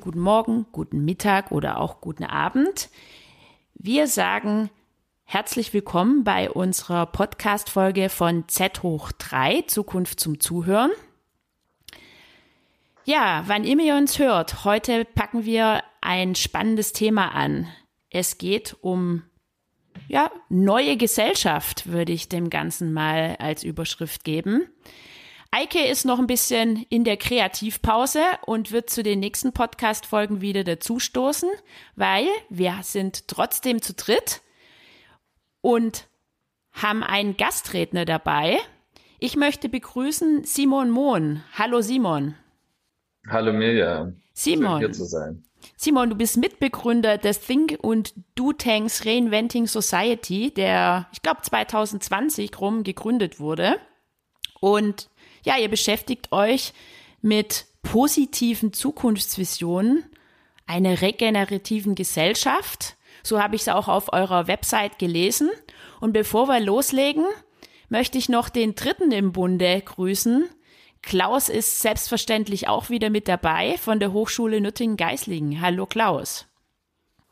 guten Morgen, guten Mittag oder auch guten Abend. Wir sagen herzlich willkommen bei unserer Podcast-Folge von Z hoch 3, Zukunft zum Zuhören. Ja, wann immer ihr uns hört, heute packen wir ein spannendes Thema an. Es geht um ja, neue Gesellschaft, würde ich dem Ganzen mal als Überschrift geben. Eike ist noch ein bisschen in der Kreativpause und wird zu den nächsten Podcast-Folgen wieder dazustoßen, weil wir sind trotzdem zu dritt und haben einen Gastredner dabei. Ich möchte begrüßen Simon Mohn. Hallo Simon. Hallo Mirja. Simon. Schön, hier zu sein. Simon, du bist Mitbegründer des Think und Do Tanks Reinventing Society, der, ich glaube, 2020 rum gegründet wurde. Und ja, ihr beschäftigt euch mit positiven Zukunftsvisionen, einer regenerativen Gesellschaft. So habe ich es auch auf eurer Website gelesen. Und bevor wir loslegen, möchte ich noch den dritten im Bunde grüßen. Klaus ist selbstverständlich auch wieder mit dabei von der Hochschule Nüttingen-Geislingen. Hallo Klaus.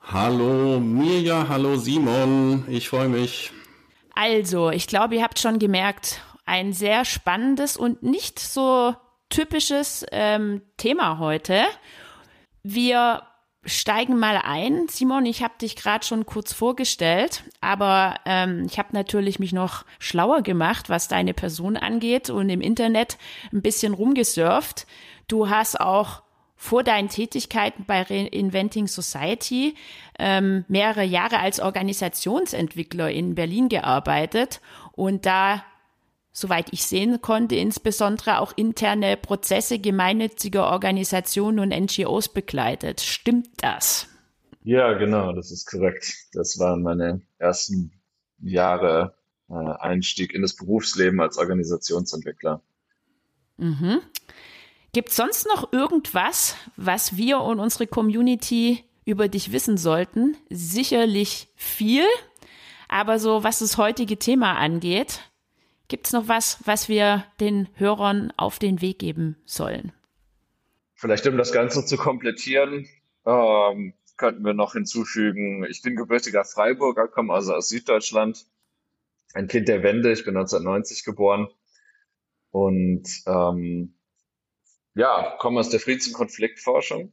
Hallo Mirja, hallo Simon, ich freue mich. Also, ich glaube, ihr habt schon gemerkt, ein sehr spannendes und nicht so typisches ähm, Thema heute. Wir steigen mal ein. Simon, ich habe dich gerade schon kurz vorgestellt, aber ähm, ich habe natürlich mich noch schlauer gemacht, was deine Person angeht und im Internet ein bisschen rumgesurft. Du hast auch vor deinen Tätigkeiten bei Reinventing Society ähm, mehrere Jahre als Organisationsentwickler in Berlin gearbeitet und da soweit ich sehen konnte, insbesondere auch interne Prozesse gemeinnütziger Organisationen und NGOs begleitet. Stimmt das? Ja, genau, das ist korrekt. Das waren meine ersten Jahre äh, Einstieg in das Berufsleben als Organisationsentwickler. Mhm. Gibt es sonst noch irgendwas, was wir und unsere Community über dich wissen sollten? Sicherlich viel, aber so was das heutige Thema angeht, Gibt es noch was, was wir den Hörern auf den Weg geben sollen? Vielleicht, um das Ganze zu komplettieren, ähm, könnten wir noch hinzufügen, ich bin gebürtiger Freiburger, komme also aus Süddeutschland, ein Kind der Wende, ich bin 1990 geboren und ähm, ja, komme aus der Friedens- und Konfliktforschung.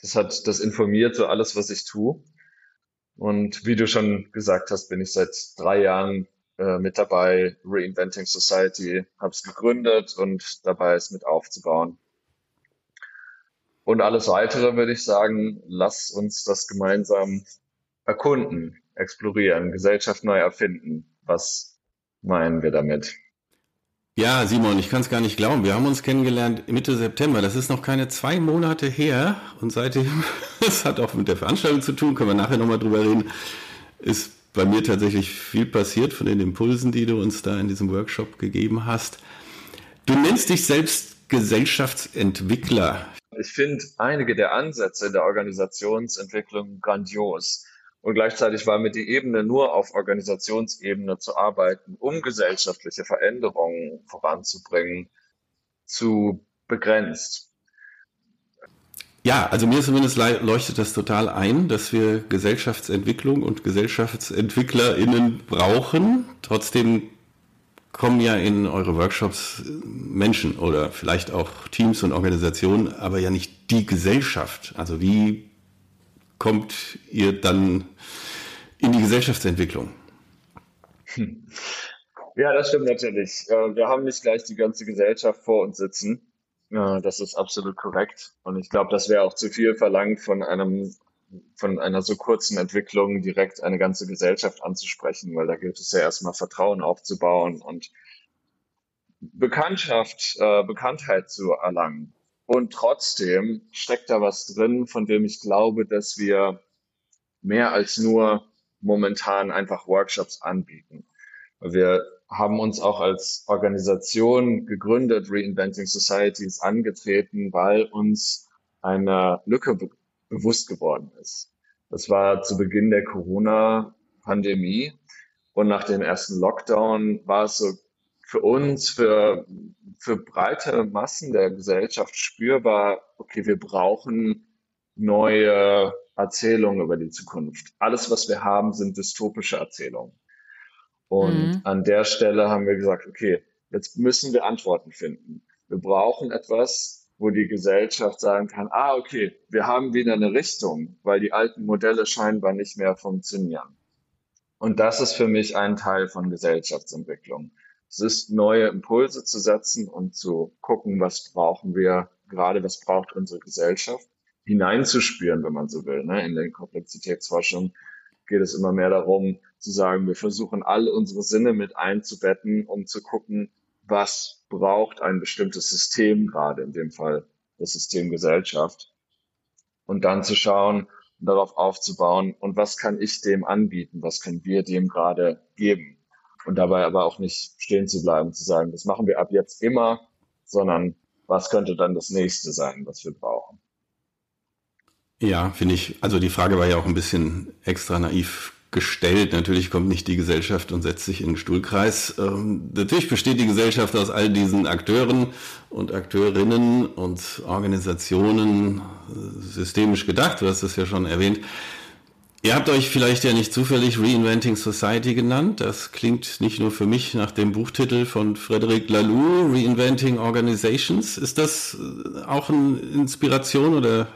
Das hat, das informiert so alles, was ich tue. Und wie du schon gesagt hast, bin ich seit drei Jahren äh, mit dabei, Reinventing Society, habe es gegründet und dabei es mit aufzubauen. Und alles weitere würde ich sagen, lass uns das gemeinsam erkunden, explorieren, Gesellschaft neu erfinden. Was meinen wir damit? Ja, Simon, ich kann es gar nicht glauben. Wir haben uns kennengelernt Mitte September. Das ist noch keine zwei Monate her. Und seitdem, das hat auch mit der Veranstaltung zu tun, können wir nachher nochmal drüber reden, ist bei mir tatsächlich viel passiert von den Impulsen, die du uns da in diesem Workshop gegeben hast. Du nennst dich selbst Gesellschaftsentwickler. Ich finde einige der Ansätze der Organisationsentwicklung grandios. Und gleichzeitig war mir die Ebene nur auf Organisationsebene zu arbeiten, um gesellschaftliche Veränderungen voranzubringen, zu begrenzt. Ja, also mir zumindest leuchtet das total ein, dass wir Gesellschaftsentwicklung und GesellschaftsentwicklerInnen brauchen. Trotzdem kommen ja in eure Workshops Menschen oder vielleicht auch Teams und Organisationen, aber ja nicht die Gesellschaft. Also wie kommt ihr dann in die Gesellschaftsentwicklung? Ja, das stimmt natürlich. Äh, wir haben nicht gleich die ganze Gesellschaft vor uns sitzen. Ja, das ist absolut korrekt. Und ich glaube, das wäre auch zu viel verlangt von einem, von einer so kurzen Entwicklung direkt eine ganze Gesellschaft anzusprechen, weil da gilt es ja erstmal Vertrauen aufzubauen und Bekanntschaft, äh, Bekanntheit zu erlangen. Und trotzdem steckt da was drin, von dem ich glaube, dass wir mehr als nur momentan einfach Workshops anbieten. Wir haben uns auch als Organisation gegründet, Reinventing Societies angetreten, weil uns eine Lücke be bewusst geworden ist. Das war zu Beginn der Corona-Pandemie und nach dem ersten Lockdown war es so für uns, für, für breite Massen der Gesellschaft spürbar, okay, wir brauchen neue Erzählungen über die Zukunft. Alles, was wir haben, sind dystopische Erzählungen. Und mhm. an der Stelle haben wir gesagt, okay, jetzt müssen wir Antworten finden. Wir brauchen etwas, wo die Gesellschaft sagen kann, ah, okay, wir haben wieder eine Richtung, weil die alten Modelle scheinbar nicht mehr funktionieren. Und das ist für mich ein Teil von Gesellschaftsentwicklung. Es ist, neue Impulse zu setzen und zu gucken, was brauchen wir gerade, was braucht unsere Gesellschaft, hineinzuspüren, wenn man so will. Ne? In der Komplexitätsforschung geht es immer mehr darum, zu sagen, wir versuchen all unsere Sinne mit einzubetten, um zu gucken, was braucht ein bestimmtes System gerade, in dem Fall das System Gesellschaft. Und dann zu schauen, darauf aufzubauen und was kann ich dem anbieten, was können wir dem gerade geben und dabei aber auch nicht stehen zu bleiben, zu sagen, das machen wir ab jetzt immer, sondern was könnte dann das nächste sein, was wir brauchen. Ja, finde ich, also die Frage war ja auch ein bisschen extra naiv gestellt. Natürlich kommt nicht die Gesellschaft und setzt sich in den Stuhlkreis. Ähm, natürlich besteht die Gesellschaft aus all diesen Akteuren und Akteurinnen und Organisationen, systemisch gedacht, du hast es ja schon erwähnt, Ihr habt euch vielleicht ja nicht zufällig Reinventing Society genannt. Das klingt nicht nur für mich nach dem Buchtitel von Frederic Laloux, Reinventing Organizations. Ist das äh, auch eine Inspiration oder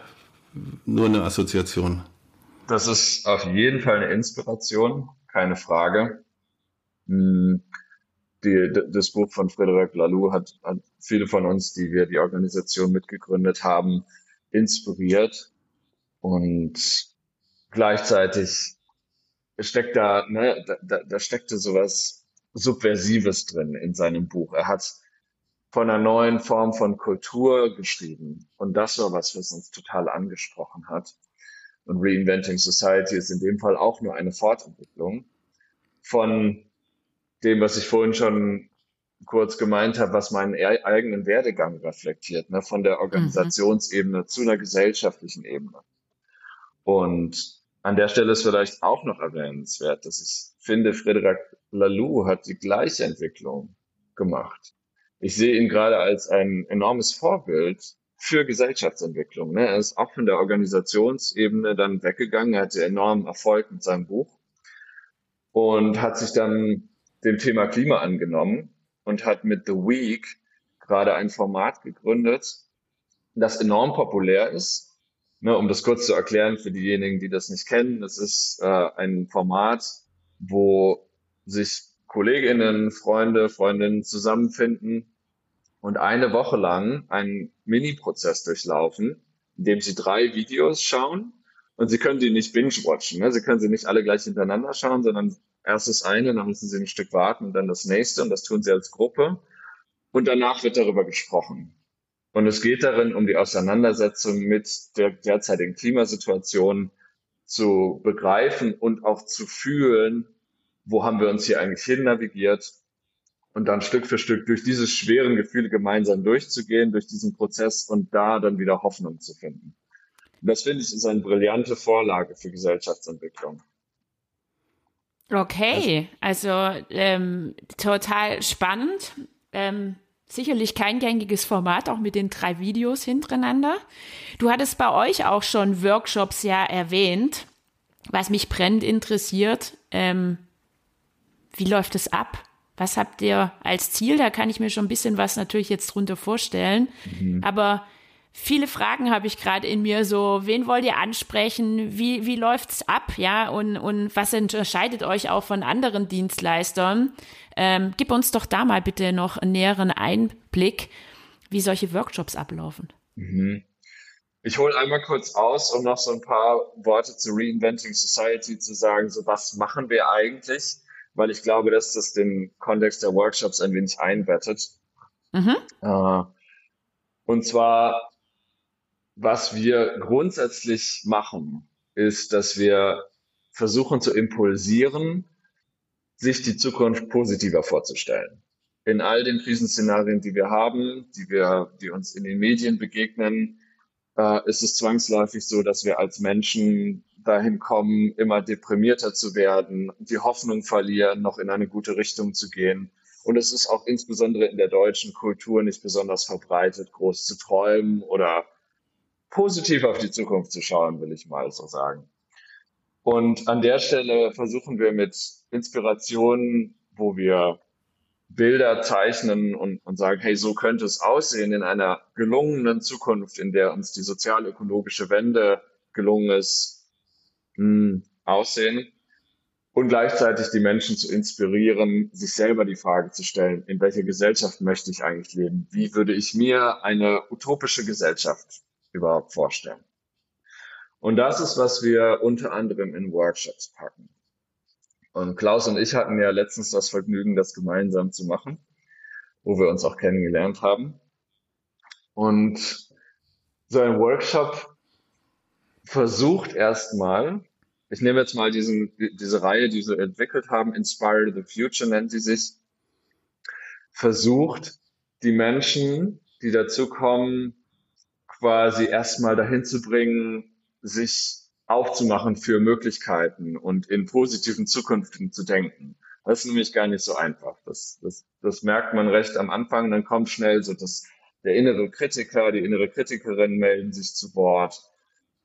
nur eine Assoziation? Das ist auf jeden Fall eine Inspiration, keine Frage. Hm, die, das Buch von Frederic Laloux hat, hat viele von uns, die wir die Organisation mitgegründet haben, inspiriert. Und gleichzeitig steckt da, ne, da, da, da steckte sowas Subversives drin in seinem Buch. Er hat von einer neuen Form von Kultur geschrieben. Und das war was, was uns total angesprochen hat. Und Reinventing Society ist in dem Fall auch nur eine Fortentwicklung von dem, was ich vorhin schon kurz gemeint habe, was meinen eigenen Werdegang reflektiert, ne? von der. Organisationsebene mhm. zu einer gesellschaftlichen Ebene. Und an der Stelle ist vielleicht auch noch erwähnenswert, dass ich finde, Frederic Laloux hat die gleiche Entwicklung gemacht. Ich sehe ihn gerade als ein enormes Vorbild für Gesellschaftsentwicklung. Ne? Er ist auch von der Organisationsebene dann weggegangen. Er hatte enormen Erfolg mit seinem Buch und hat sich dann dem Thema Klima angenommen und hat mit The Week gerade ein Format gegründet, das enorm populär ist Ne, um das kurz zu erklären für diejenigen, die das nicht kennen, das ist äh, ein Format, wo sich Kolleginnen, Freunde, Freundinnen zusammenfinden und eine Woche lang einen Mini-Prozess durchlaufen, in dem sie drei Videos schauen und sie können die nicht binge-watchen. Ne? Sie können sie nicht alle gleich hintereinander schauen, sondern erst das eine, dann müssen sie ein Stück warten und dann das nächste und das tun sie als Gruppe. Und danach wird darüber gesprochen. Und es geht darin um die Auseinandersetzung mit der derzeitigen Klimasituation zu begreifen und auch zu fühlen, wo haben wir uns hier eigentlich hin navigiert und dann Stück für Stück durch diese schweren Gefühle gemeinsam durchzugehen, durch diesen Prozess und da dann wieder Hoffnung zu finden. Und das finde ich ist eine brillante Vorlage für Gesellschaftsentwicklung. Okay, also, ähm, total spannend. Ähm, Sicherlich kein gängiges Format, auch mit den drei Videos hintereinander. Du hattest bei euch auch schon Workshops ja erwähnt, was mich brennend interessiert. Ähm, wie läuft es ab? Was habt ihr als Ziel? Da kann ich mir schon ein bisschen was natürlich jetzt drunter vorstellen. Mhm. Aber viele Fragen habe ich gerade in mir. So, wen wollt ihr ansprechen? Wie, wie läuft's ab? Ja, und, und was unterscheidet euch auch von anderen Dienstleistern? Ähm, gib uns doch da mal bitte noch einen näheren Einblick, wie solche Workshops ablaufen. Mhm. Ich hole einmal kurz aus, um noch so ein paar Worte zu Reinventing Society zu sagen. So, was machen wir eigentlich? Weil ich glaube, dass das den Kontext der Workshops ein wenig einbettet. Mhm. Äh, und zwar was wir grundsätzlich machen, ist, dass wir versuchen zu impulsieren, sich die Zukunft positiver vorzustellen. In all den Krisenszenarien, die wir haben, die wir, die uns in den Medien begegnen, äh, ist es zwangsläufig so, dass wir als Menschen dahin kommen, immer deprimierter zu werden, die Hoffnung verlieren, noch in eine gute Richtung zu gehen Und es ist auch insbesondere in der deutschen Kultur nicht besonders verbreitet, groß zu träumen oder positiv auf die Zukunft zu schauen, will ich mal so sagen. Und an der Stelle versuchen wir mit Inspirationen, wo wir Bilder zeichnen und, und sagen, hey, so könnte es aussehen in einer gelungenen Zukunft, in der uns die sozial-ökologische Wende gelungen ist, mh, hm, aussehen. Und gleichzeitig die Menschen zu inspirieren, sich selber die Frage zu stellen, in welcher Gesellschaft möchte ich eigentlich leben? Wie würde ich mir eine utopische Gesellschaft überhaupt vorstellen? Und das ist, was wir unter anderem in Workshops packen. Und Klaus und ich hatten ja letztens das Vergnügen, das gemeinsam zu machen, wo wir uns auch kennengelernt haben. Und so ein Workshop versucht erstmal, ich nehme jetzt mal diesen, diese Reihe, die sie entwickelt haben, Inspire the Future nennt sie sich, versucht, die Menschen, die dazu kommen, quasi erstmal dahin zu bringen, sich aufzumachen für Möglichkeiten und in positiven Zukünften zu denken. Das ist nämlich gar nicht so einfach. Das, das, das merkt man recht am Anfang. Dann kommt schnell so, dass der innere Kritiker, die innere Kritikerin melden sich zu Wort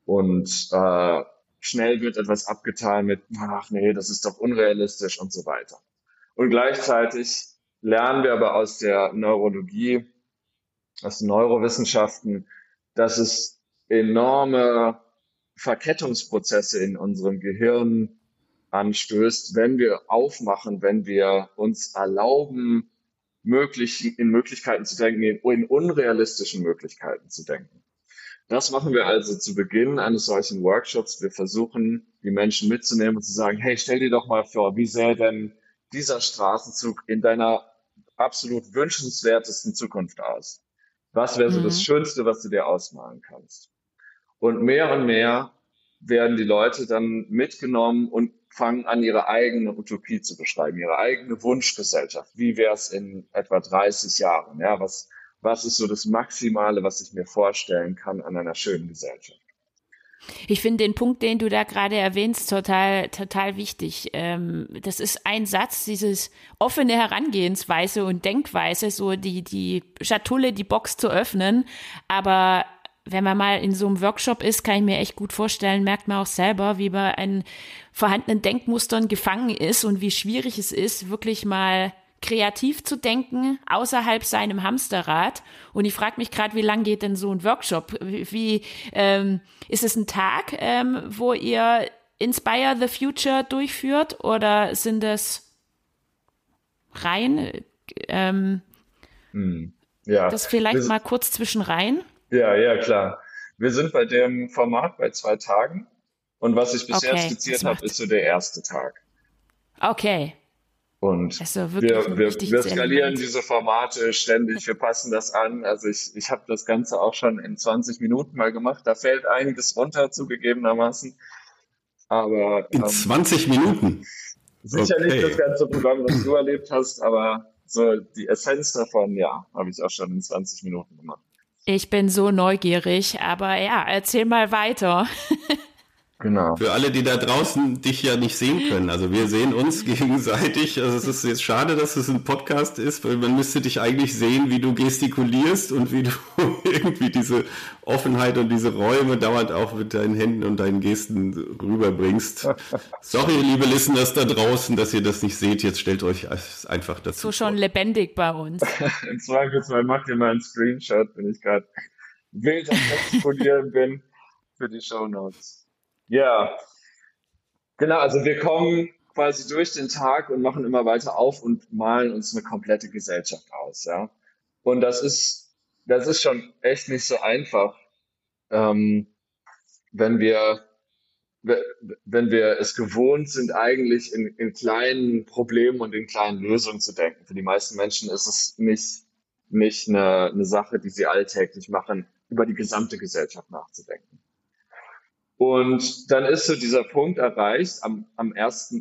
und äh, schnell wird etwas abgetan mit, ach nee, das ist doch unrealistisch und so weiter. Und gleichzeitig lernen wir aber aus der Neurologie, aus den Neurowissenschaften, dass es enorme Verkettungsprozesse in unserem Gehirn anstößt, wenn wir aufmachen, wenn wir uns erlauben, möglich, in Möglichkeiten zu denken, in unrealistischen Möglichkeiten zu denken. Das machen wir also zu Beginn eines solchen Workshops. Wir versuchen, die Menschen mitzunehmen und zu sagen, hey, stell dir doch mal vor, wie sähe denn dieser Straßenzug in deiner absolut wünschenswertesten Zukunft aus? Was wäre so mhm. das Schönste, was du dir ausmalen kannst? Und mehr und mehr werden die Leute dann mitgenommen und fangen an, ihre eigene Utopie zu beschreiben, ihre eigene Wunschgesellschaft. Wie wäre es in etwa 30 Jahren? Ja, was, was ist so das Maximale, was ich mir vorstellen kann an einer schönen Gesellschaft? Ich finde den Punkt, den du da gerade erwähnst, total, total wichtig. Ähm, das ist ein Satz, dieses offene Herangehensweise und Denkweise, so die, die Schatulle, die Box zu öffnen, aber wenn man mal in so einem Workshop ist, kann ich mir echt gut vorstellen, merkt man auch selber, wie bei einen vorhandenen Denkmustern gefangen ist und wie schwierig es ist, wirklich mal kreativ zu denken, außerhalb seinem Hamsterrad. Und ich frage mich gerade, wie lang geht denn so ein Workshop? Wie ähm, ist es ein Tag, ähm, wo ihr Inspire the Future durchführt oder sind das rein? Ähm, hm, ja. Das vielleicht mal kurz zwischen rein? Ja, ja, klar. Wir sind bei dem Format bei zwei Tagen. Und was ich bisher okay, skizziert habe, ist so der erste Tag. Okay. Und also wir, wir, wir skalieren diese Formate ständig, wir passen das an. Also ich, ich habe das Ganze auch schon in 20 Minuten mal gemacht. Da fällt einiges runter, zugegebenermaßen. Aber in ähm, 20 Minuten. Sicher okay. das ganze Programm, was du erlebt hast, aber so die Essenz davon, ja, habe ich auch schon in 20 Minuten gemacht. Ich bin so neugierig, aber ja, erzähl mal weiter. Genau. Für alle, die da draußen dich ja nicht sehen können. Also wir sehen uns gegenseitig. Also es ist jetzt schade, dass es ein Podcast ist, weil man müsste dich eigentlich sehen, wie du gestikulierst und wie du irgendwie diese Offenheit und diese Räume dauernd auch mit deinen Händen und deinen Gesten rüberbringst. Sorry, liebe Listeners da draußen, dass ihr das nicht seht. Jetzt stellt euch einfach dazu. So schon lebendig bei uns. Im Zweifelsfall macht ihr mal einen Screenshot, wenn ich gerade wild am Gestikulieren bin für die Show Notes. Ja, genau. Also wir kommen quasi durch den Tag und machen immer weiter auf und malen uns eine komplette Gesellschaft aus. Ja, und das ist das ist schon echt nicht so einfach, ähm, wenn wir wenn wir es gewohnt sind, eigentlich in, in kleinen Problemen und in kleinen Lösungen zu denken. Für die meisten Menschen ist es nicht, nicht eine, eine Sache, die sie alltäglich machen, über die gesamte Gesellschaft nachzudenken. Und dann ist so dieser Punkt erreicht am, am ersten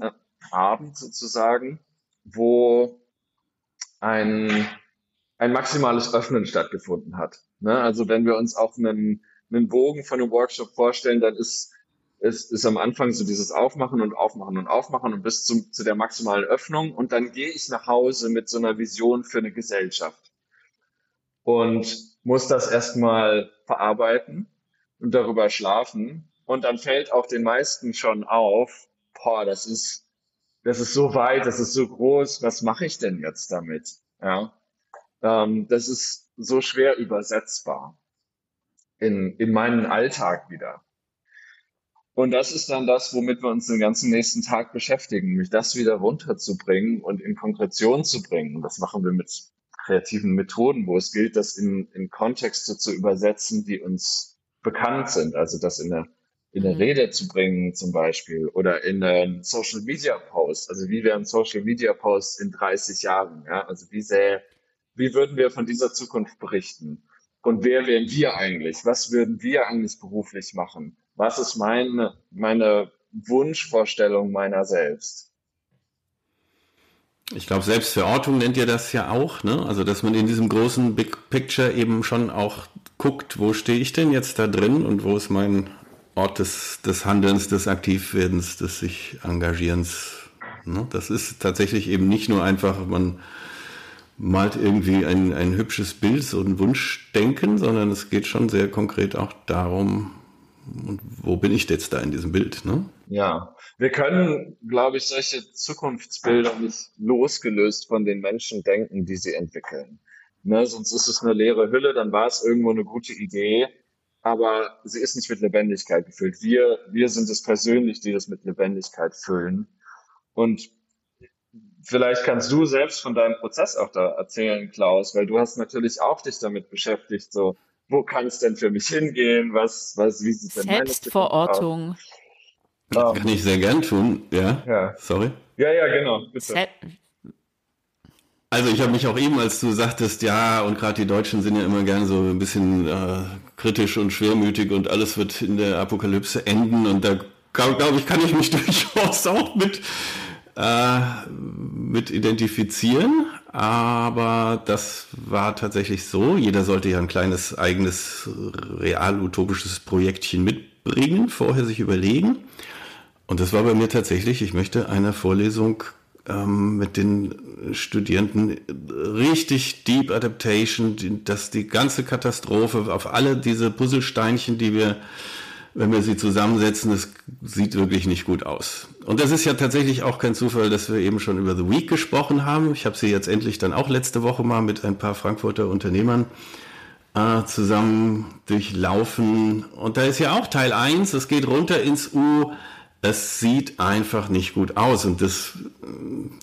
Abend sozusagen, wo ein, ein maximales Öffnen stattgefunden hat. Ne? Also wenn wir uns auch einen, einen Bogen von einem Workshop vorstellen, dann ist es ist am Anfang so dieses Aufmachen und Aufmachen und Aufmachen und bis zum, zu der maximalen Öffnung. Und dann gehe ich nach Hause mit so einer Vision für eine Gesellschaft und muss das erstmal verarbeiten und darüber schlafen. Und dann fällt auch den meisten schon auf, boah, das ist, das ist so weit, das ist so groß, was mache ich denn jetzt damit? Ja, ähm, das ist so schwer übersetzbar in, in meinen Alltag wieder. Und das ist dann das, womit wir uns den ganzen nächsten Tag beschäftigen, mich das wieder runterzubringen und in Konkretion zu bringen. Das machen wir mit kreativen Methoden, wo es gilt, das in, in Kontexte zu übersetzen, die uns bekannt sind. Also das in der, in der mhm. Rede zu bringen zum Beispiel oder in einen Social Media Post. Also wie wären Social Media Posts in 30 Jahren? Ja? Also wie sähe, wie würden wir von dieser Zukunft berichten? Und wer wären wir eigentlich? Was würden wir eigentlich beruflich machen? Was ist meine, meine Wunschvorstellung meiner selbst? Ich glaube, Selbstverortung nennt ihr das ja auch, ne? Also, dass man in diesem großen Big Picture eben schon auch guckt, wo stehe ich denn jetzt da drin und wo ist mein Ort des, des Handelns, des Aktivwerdens, des sich Engagierens. Ne? Das ist tatsächlich eben nicht nur einfach, man malt irgendwie ein, ein hübsches Bild, so ein Wunschdenken, sondern es geht schon sehr konkret auch darum, wo bin ich jetzt da in diesem Bild? Ne? Ja, wir können, glaube ich, solche Zukunftsbilder nicht losgelöst von den Menschen denken, die sie entwickeln. Ne, sonst ist es eine leere Hülle, dann war es irgendwo eine gute Idee, aber sie ist nicht mit Lebendigkeit gefüllt. Wir, wir sind es persönlich, die das mit Lebendigkeit füllen. Und vielleicht kannst du selbst von deinem Prozess auch da erzählen, Klaus, weil du hast natürlich auch dich damit beschäftigt, so, wo kann es denn für mich hingehen? Was, was, wie sieht denn Selbstverortung. Das kann ich sehr gern tun, ja. ja. Sorry. Ja, ja, genau. Bitte. Also ich habe mich auch eben, als du sagtest, ja, und gerade die Deutschen sind ja immer gern so ein bisschen äh, kritisch und schwermütig und alles wird in der Apokalypse enden und da glaube glaub ich, kann ich mich durchaus auch mit, äh, mit identifizieren. Aber das war tatsächlich so. Jeder sollte ja ein kleines eigenes real-utopisches Projektchen mitbringen, vorher sich überlegen. Und das war bei mir tatsächlich, ich möchte eine Vorlesung ähm, mit den Studierenden richtig Deep Adaptation, dass die ganze Katastrophe auf alle diese Puzzlesteinchen, die wir, wenn wir sie zusammensetzen, das sieht wirklich nicht gut aus. Und das ist ja tatsächlich auch kein Zufall, dass wir eben schon über The Week gesprochen haben. Ich habe sie jetzt endlich dann auch letzte Woche mal mit ein paar Frankfurter Unternehmern äh, zusammen durchlaufen. Und da ist ja auch Teil 1, es geht runter ins U es sieht einfach nicht gut aus und das äh,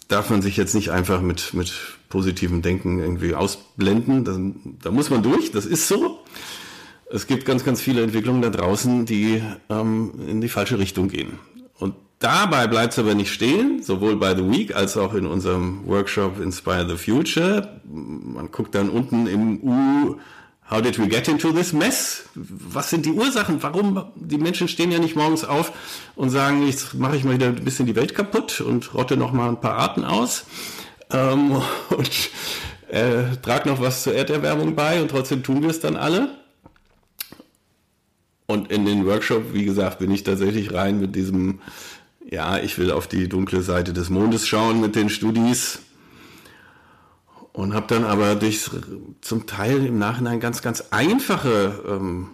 darf man sich jetzt nicht einfach mit, mit positivem Denken irgendwie ausblenden. Da, da muss man durch, das ist so. Es gibt ganz, ganz viele Entwicklungen da draußen, die ähm, in die falsche Richtung gehen. Und dabei bleibt es aber nicht stehen, sowohl bei The Week als auch in unserem Workshop Inspire the Future. Man guckt dann unten im U How did we get into this mess? Was sind die Ursachen? Warum? Die Menschen stehen ja nicht morgens auf und sagen, jetzt mache ich mal wieder ein bisschen die Welt kaputt und rotte noch mal ein paar Arten aus ähm, und äh, trage noch was zur Erderwärmung bei und trotzdem tun wir es dann alle. Und in den Workshop, wie gesagt, bin ich tatsächlich rein mit diesem, ja, ich will auf die dunkle Seite des Mondes schauen mit den Studis und habe dann aber durch zum Teil im Nachhinein ganz, ganz einfache ähm,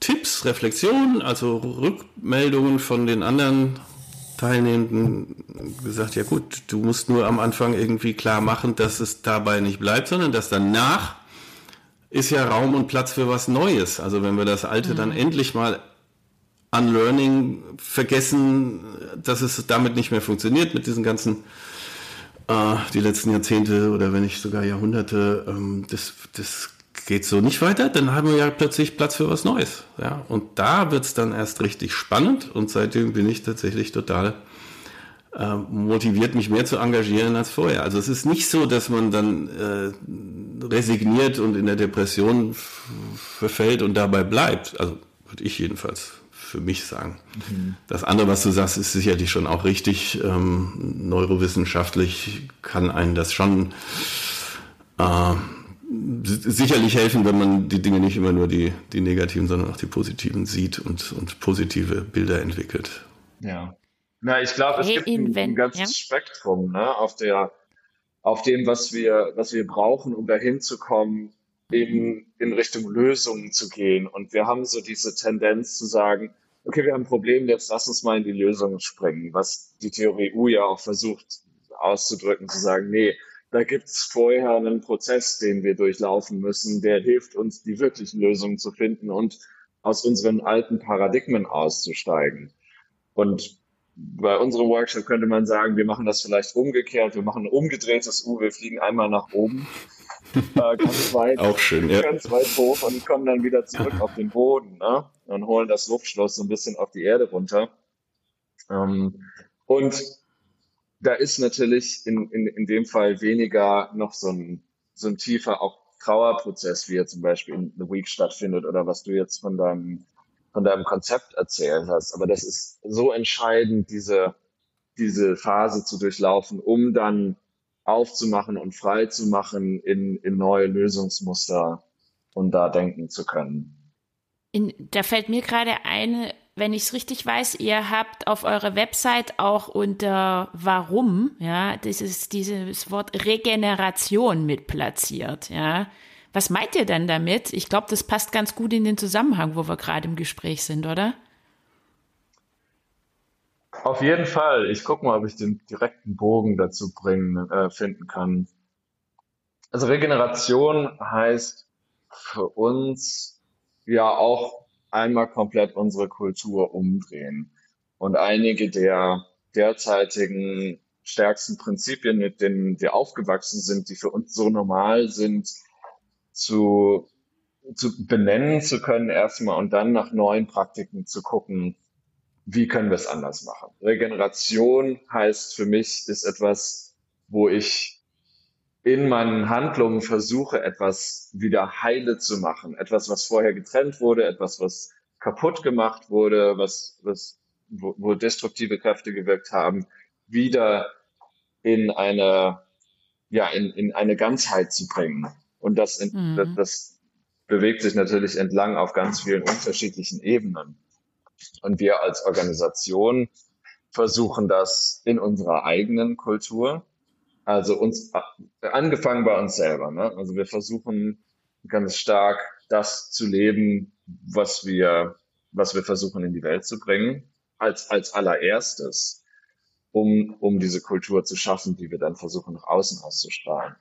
Tipps, Reflexionen, also Rückmeldungen von den anderen Teilnehmenden gesagt, ja gut, du musst nur am Anfang irgendwie klar machen, dass es dabei nicht bleibt, sondern dass danach ist ja Raum und Platz für was Neues. Also wenn wir das Alte mhm. dann endlich mal unlearning vergessen, dass es damit nicht mehr funktioniert mit diesen ganzen äh, die letzten Jahrzehnte oder wenn nicht sogar Jahrhunderte, ähm, das, das geht so nicht weiter, dann haben wir ja plötzlich Platz für was Neues. Ja? Und da wird es dann erst richtig spannend und seitdem bin ich tatsächlich total äh, motiviert, mich mehr zu engagieren als vorher. Also es ist nicht so, dass man dann äh, resigniert und in der Depression verfällt und dabei bleibt. Also würde ich jedenfalls für mich sagen. Mhm. Das andere, was du sagst, ist sicherlich schon auch richtig. Ähm, neurowissenschaftlich kann einen das schon äh, sicherlich helfen, wenn man die Dinge nicht immer nur die, die negativen, sondern auch die positiven sieht und, und positive Bilder entwickelt. Ja. Na, ich glaube, es hey, gibt ein, ein ganzes ja? Spektrum ne, auf, der, auf dem, was wir, was wir brauchen, um dahin zu kommen, eben in Richtung Lösungen zu gehen. Und wir haben so diese Tendenz zu sagen, okay, wir haben ein Problem, jetzt lass uns mal in die Lösungen springen, was die Theorie U ja auch versucht auszudrücken, zu sagen, nee, da gibt's vorher einen Prozess, den wir durchlaufen müssen, der hilft uns, die wirklichen Lösungen zu finden und aus unseren alten Paradigmen auszusteigen. Und bei unserem Workshop könnte man sagen, wir machen das vielleicht umgekehrt, wir machen ein umgedrehtes U, wir fliegen einmal nach oben, äh, ganz weit, Auch schön, ja. ganz weit hoch und kommen dann wieder zurück auf den Boden ne? und holen das Luftschloss so ein bisschen auf die Erde runter. Ähm, und da ist natürlich in, in, in dem Fall weniger noch so ein, so ein tiefer auch Trauerprozess, wie er zum Beispiel in The Week stattfindet oder was du jetzt von deinem, von deinem Konzept erzählt hast. Aber das ist so entscheidend, diese, diese Phase zu durchlaufen, um dann aufzumachen und frei zu machen in, in neue Lösungsmuster und da denken zu können. In, da fällt mir gerade eine wenn ich es richtig weiß, ihr habt auf eurer Website auch unter Warum, ja, dieses, dieses Wort Regeneration mit platziert, ja. Was meint ihr denn damit? Ich glaube, das passt ganz gut in den Zusammenhang, wo wir gerade im Gespräch sind, oder? Auf jeden Fall. Ich gucke mal, ob ich den direkten Bogen dazu bringen, äh, finden kann. Also Regeneration heißt für uns ja auch einmal komplett unsere Kultur umdrehen. Und einige der derzeitigen stärksten Prinzipien, mit denen wir aufgewachsen sind, die für uns so normal sind, zu, zu benennen zu können erstmal und dann nach neuen Praktiken zu gucken, wie können wir es anders machen. Regeneration heißt für mich, ist etwas, wo ich in meinen Handlungen versuche, etwas wieder heile zu machen. Etwas, was vorher getrennt wurde, etwas, was kaputt gemacht wurde, was, was, wo, wo destruktive Kräfte gewirkt haben, wieder in eine, ja, in, in eine Ganzheit zu bringen. Und das, mhm. das, das bewegt sich natürlich entlang auf ganz vielen unterschiedlichen Ebenen. Und wir als Organisation versuchen das in unserer eigenen Kultur also uns, angefangen bei uns selber. Ne? Also wir versuchen ganz stark das zu leben, was wir, was wir versuchen in die Welt zu bringen, als, als allererstes, um, um diese Kultur zu schaffen, die wir dann versuchen nach außen auszustrahlen.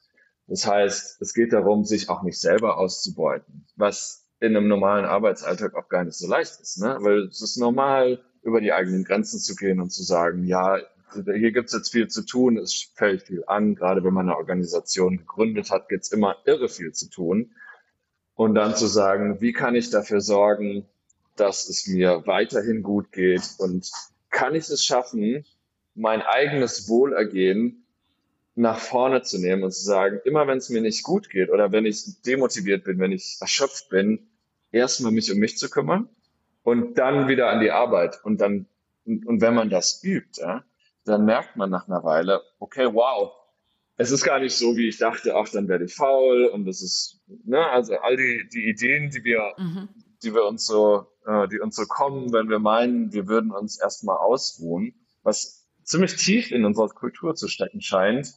Das heißt, es geht darum, sich auch nicht selber auszubeuten, was in einem normalen Arbeitsalltag auch gar nicht so leicht ist, ne? weil es ist normal, über die eigenen Grenzen zu gehen und zu sagen, ja, hier gibt es jetzt viel zu tun, es fällt viel an. Gerade wenn man eine Organisation gegründet hat, gibt es immer irre viel zu tun. Und dann zu sagen, wie kann ich dafür sorgen, dass es mir weiterhin gut geht und kann ich es schaffen, mein eigenes Wohlergehen nach vorne zu nehmen und zu sagen, immer wenn es mir nicht gut geht oder wenn ich demotiviert bin, wenn ich erschöpft bin, erstmal mich um mich zu kümmern und dann wieder an die Arbeit und dann und, und wenn man das übt, ja, dann merkt man nach einer Weile, okay, wow, es ist gar nicht so, wie ich dachte, ach, dann werde ich faul und das ist, ne, also all die, die Ideen, die wir, mhm. die wir uns so, äh, die uns so kommen, wenn wir meinen, wir würden uns erstmal ausruhen, was ziemlich tief in unserer Kultur zu stecken scheint,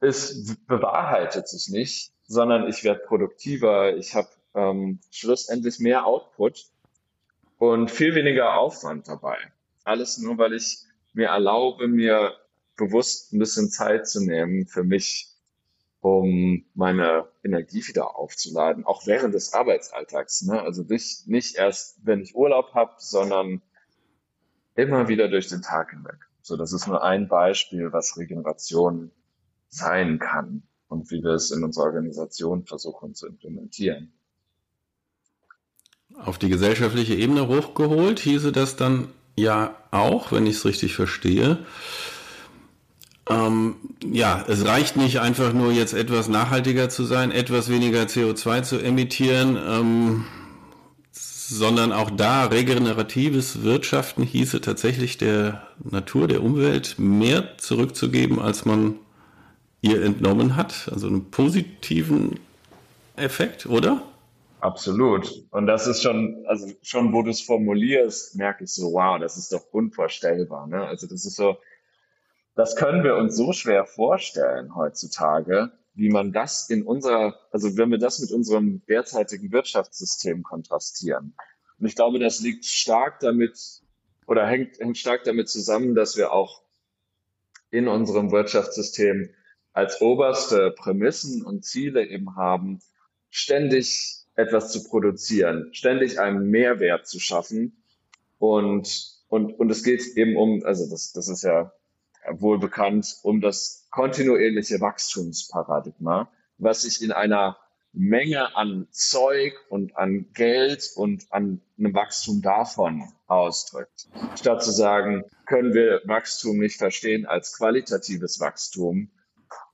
ist, bewahrheitet sich nicht, sondern ich werde produktiver, ich habe ähm, schlussendlich mehr Output und viel weniger Aufwand dabei. Alles nur, weil ich mir erlaube, mir bewusst ein bisschen Zeit zu nehmen für mich, um meine Energie wieder aufzuladen, auch während des Arbeitsalltags. Ne? Also nicht, nicht erst, wenn ich Urlaub habe, sondern immer wieder durch den Tag hinweg. So, das ist nur ein Beispiel, was Regeneration sein kann und wie wir es in unserer Organisation versuchen zu implementieren. Auf die gesellschaftliche Ebene hochgeholt hieße das dann ja auch, wenn ich es richtig verstehe. Ähm, ja, es reicht nicht einfach nur jetzt etwas nachhaltiger zu sein, etwas weniger CO2 zu emittieren, ähm, sondern auch da regeneratives Wirtschaften hieße tatsächlich der Natur, der Umwelt mehr zurückzugeben, als man ihr entnommen hat. Also einen positiven Effekt, oder? Absolut. Und das ist schon, also schon, wo du es formulierst, merke ich so, wow, das ist doch unvorstellbar. Ne? Also das ist so, das können wir uns so schwer vorstellen heutzutage, wie man das in unserer, also wenn wir das mit unserem derzeitigen Wirtschaftssystem kontrastieren. Und ich glaube, das liegt stark damit oder hängt, hängt stark damit zusammen, dass wir auch in unserem Wirtschaftssystem als oberste Prämissen und Ziele eben haben, ständig etwas zu produzieren, ständig einen Mehrwert zu schaffen. Und, und, und es geht eben um, also das, das ist ja wohl bekannt, um das kontinuierliche Wachstumsparadigma, was sich in einer Menge an Zeug und an Geld und an einem Wachstum davon ausdrückt. Statt zu sagen, können wir Wachstum nicht verstehen als qualitatives Wachstum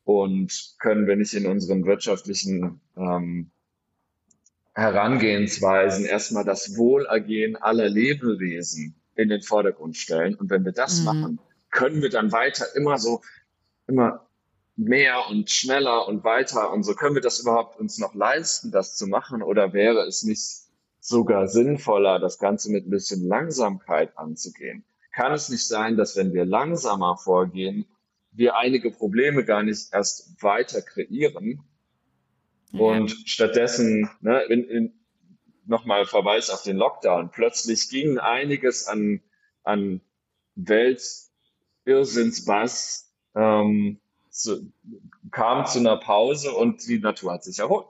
und können wir nicht in unseren wirtschaftlichen ähm, Herangehensweisen erstmal das Wohlergehen aller Lebewesen in den Vordergrund stellen. Und wenn wir das mhm. machen, können wir dann weiter immer so, immer mehr und schneller und weiter und so können wir das überhaupt uns noch leisten, das zu machen? Oder wäre es nicht sogar sinnvoller, das Ganze mit ein bisschen Langsamkeit anzugehen? Kann es nicht sein, dass wenn wir langsamer vorgehen, wir einige Probleme gar nicht erst weiter kreieren, und stattdessen, ne, in, in, nochmal Verweis auf den Lockdown, plötzlich ging einiges an, an Weltirrsinnsbass, ähm, zu, kam zu einer Pause und die Natur hat sich erholt.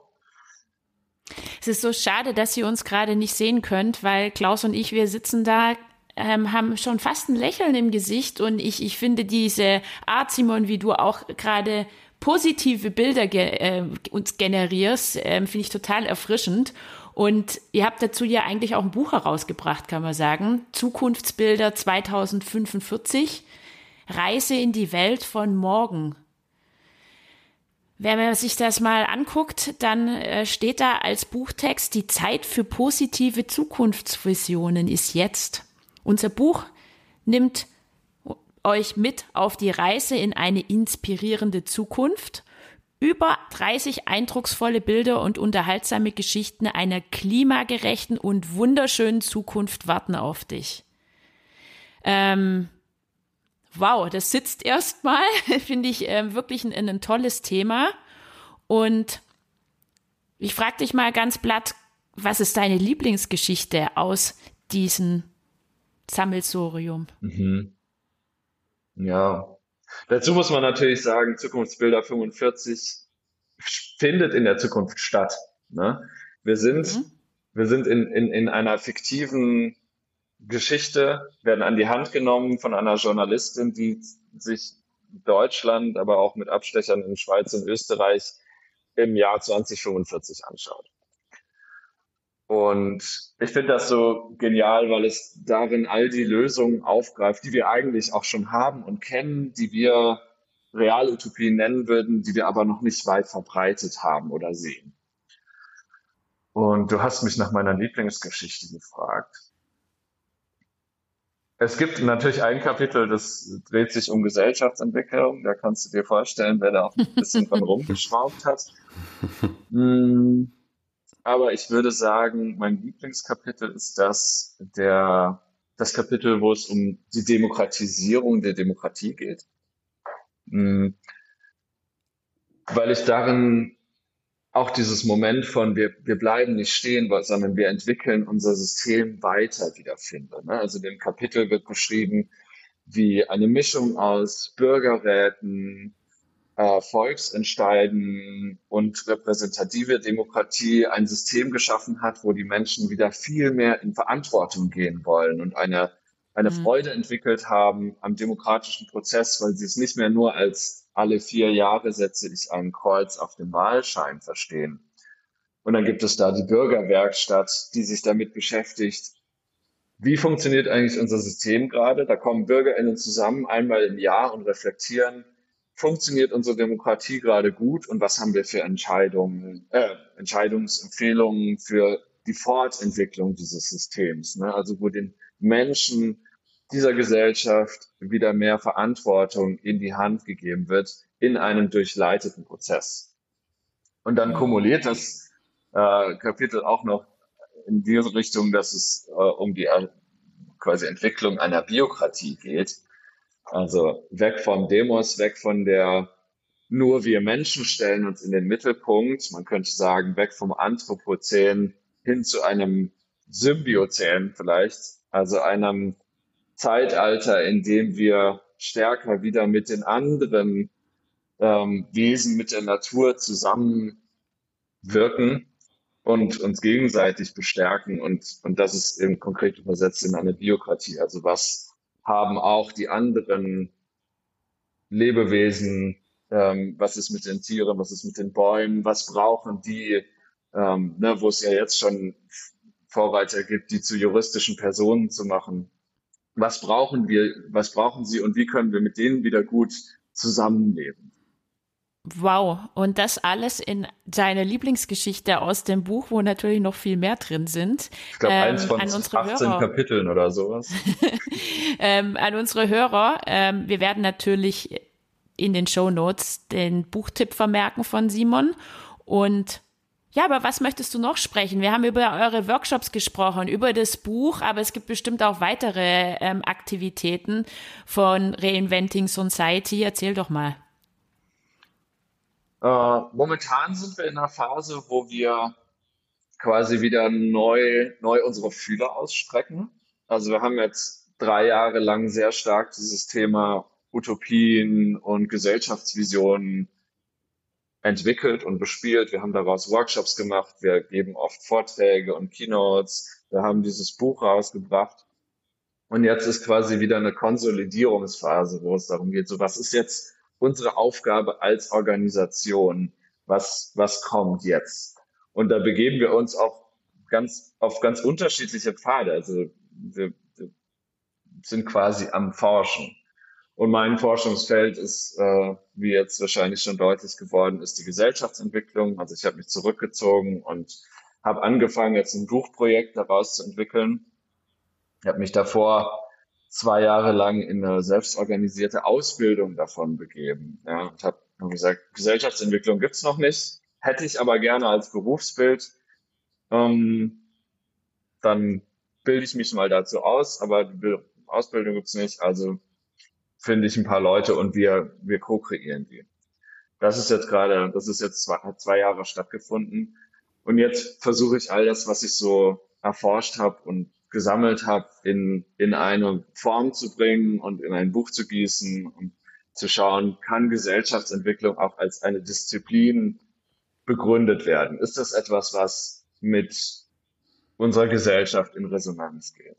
Es ist so schade, dass ihr uns gerade nicht sehen könnt, weil Klaus und ich, wir sitzen da, ähm, haben schon fast ein Lächeln im Gesicht und ich, ich finde diese Art, Simon, wie du auch gerade positive Bilder ge äh, uns generierst, äh, finde ich total erfrischend. Und ihr habt dazu ja eigentlich auch ein Buch herausgebracht, kann man sagen. Zukunftsbilder 2045. Reise in die Welt von morgen. Wenn man sich das mal anguckt, dann äh, steht da als Buchtext, die Zeit für positive Zukunftsvisionen ist jetzt. Unser Buch nimmt euch mit auf die Reise in eine inspirierende Zukunft. Über 30 eindrucksvolle Bilder und unterhaltsame Geschichten einer klimagerechten und wunderschönen Zukunft warten auf dich. Ähm, wow, das sitzt erstmal, finde ich äh, wirklich ein, ein tolles Thema. Und ich frage dich mal ganz platt, was ist deine Lieblingsgeschichte aus diesem Sammelsorium? Mhm. Ja. Dazu muss man natürlich sagen, Zukunftsbilder 45 findet in der Zukunft statt. Ne? Wir sind, mhm. wir sind in, in, in einer fiktiven Geschichte, werden an die Hand genommen von einer Journalistin, die sich Deutschland, aber auch mit Abstechern in Schweiz und Österreich im Jahr 2045 anschaut. Und ich finde das so genial, weil es darin all die Lösungen aufgreift, die wir eigentlich auch schon haben und kennen, die wir Realutopien nennen würden, die wir aber noch nicht weit verbreitet haben oder sehen. Und du hast mich nach meiner Lieblingsgeschichte gefragt. Es gibt natürlich ein Kapitel, das dreht sich um Gesellschaftsentwicklung. Da kannst du dir vorstellen, wer da auch ein bisschen dran rumgeschraubt hat. Hm aber ich würde sagen, mein Lieblingskapitel ist das der, das Kapitel, wo es um die Demokratisierung der Demokratie geht. Hm. Weil ich darin auch dieses Moment von wir, wir bleiben nicht stehen, sondern wir entwickeln unser System weiter wiederfinde. Ne? Also in dem Kapitel wird beschrieben, wie eine Mischung aus Bürgerräten, äh, Volksentscheiden und repräsentative Demokratie ein System geschaffen hat, wo die Menschen wieder viel mehr in Verantwortung gehen wollen und eine, eine mhm. Freude entwickelt haben am demokratischen Prozess, weil sie es nicht mehr nur als alle vier Jahre setze ich ein Kreuz auf den Wahlschein verstehen. Und dann gibt es da die Bürgerwerkstatt, die sich damit beschäftigt, wie funktioniert eigentlich unser System gerade? Da kommen BürgerInnen zusammen einmal im Jahr und reflektieren, funktioniert unsere Demokratie gerade gut und was haben wir für Entscheidungen, äh, Entscheidungsempfehlungen für die Fortentwicklung dieses Systems. Ne? Also wo den Menschen dieser Gesellschaft wieder mehr Verantwortung in die Hand gegeben wird in einem durchleiteten Prozess. Und dann kumuliert das äh, Kapitel auch noch in diese Richtung, dass es äh, um die äh, quasi Entwicklung einer Biokratie geht. Also weg vom Demos, weg von der nur wir Menschen stellen uns in den Mittelpunkt. Man könnte sagen, weg vom Anthropozän hin zu einem Symbiozän vielleicht, also einem Zeitalter, in dem wir stärker wieder mit den anderen ähm, Wesen, mit der Natur zusammenwirken und uns gegenseitig bestärken. Und, und das ist eben konkret übersetzt in eine Biokratie. Also was haben auch die anderen Lebewesen, ähm, was ist mit den Tieren, was ist mit den Bäumen, was brauchen die, ähm, ne, wo es ja jetzt schon Vorreiter gibt, die zu juristischen Personen zu machen. Was brauchen wir, was brauchen sie und wie können wir mit denen wieder gut zusammenleben? Wow, und das alles in seine Lieblingsgeschichte aus dem Buch, wo natürlich noch viel mehr drin sind. Ich glaube, ähm, eins von an unsere 18 Hörer. Kapiteln oder sowas. ähm, an unsere Hörer, ähm, wir werden natürlich in den Show Notes den Buchtipp vermerken von Simon. Und ja, aber was möchtest du noch sprechen? Wir haben über eure Workshops gesprochen, über das Buch, aber es gibt bestimmt auch weitere ähm, Aktivitäten von Reinventing Society. Erzähl doch mal. Äh, momentan sind wir in einer Phase, wo wir quasi wieder neu, neu unsere Fühler ausstrecken. Also wir haben jetzt drei Jahre lang sehr stark dieses Thema Utopien und Gesellschaftsvisionen entwickelt und bespielt. Wir haben daraus Workshops gemacht. Wir geben oft Vorträge und Keynotes. Wir haben dieses Buch rausgebracht. Und jetzt ist quasi wieder eine Konsolidierungsphase, wo es darum geht, so was ist jetzt unsere Aufgabe als Organisation? Was, was kommt jetzt? Und da begeben wir uns auch ganz, auf ganz unterschiedliche Pfade. Also wir, wir sind quasi am Forschen. Und mein Forschungsfeld ist, äh, wie jetzt wahrscheinlich schon deutlich geworden ist, die Gesellschaftsentwicklung. Also ich habe mich zurückgezogen und habe angefangen, jetzt ein Buchprojekt daraus zu entwickeln. Ich habe mich davor zwei Jahre lang in eine selbstorganisierte Ausbildung davon begeben. Ja, und habe hab gesagt, Gesellschaftsentwicklung gibt's noch nicht, hätte ich aber gerne als Berufsbild. Ähm, dann bilde ich mich mal dazu aus, aber die Ausbildung gibt's nicht, also finde ich ein paar Leute und wir, wir co-kreieren die. Das ist jetzt gerade, das ist jetzt zwei, zwei Jahre stattgefunden. Und jetzt versuche ich all das, was ich so erforscht habe und gesammelt habe, in, in eine Form zu bringen und in ein Buch zu gießen und zu schauen, kann Gesellschaftsentwicklung auch als eine Disziplin begründet werden? Ist das etwas, was mit unserer Gesellschaft in Resonanz geht?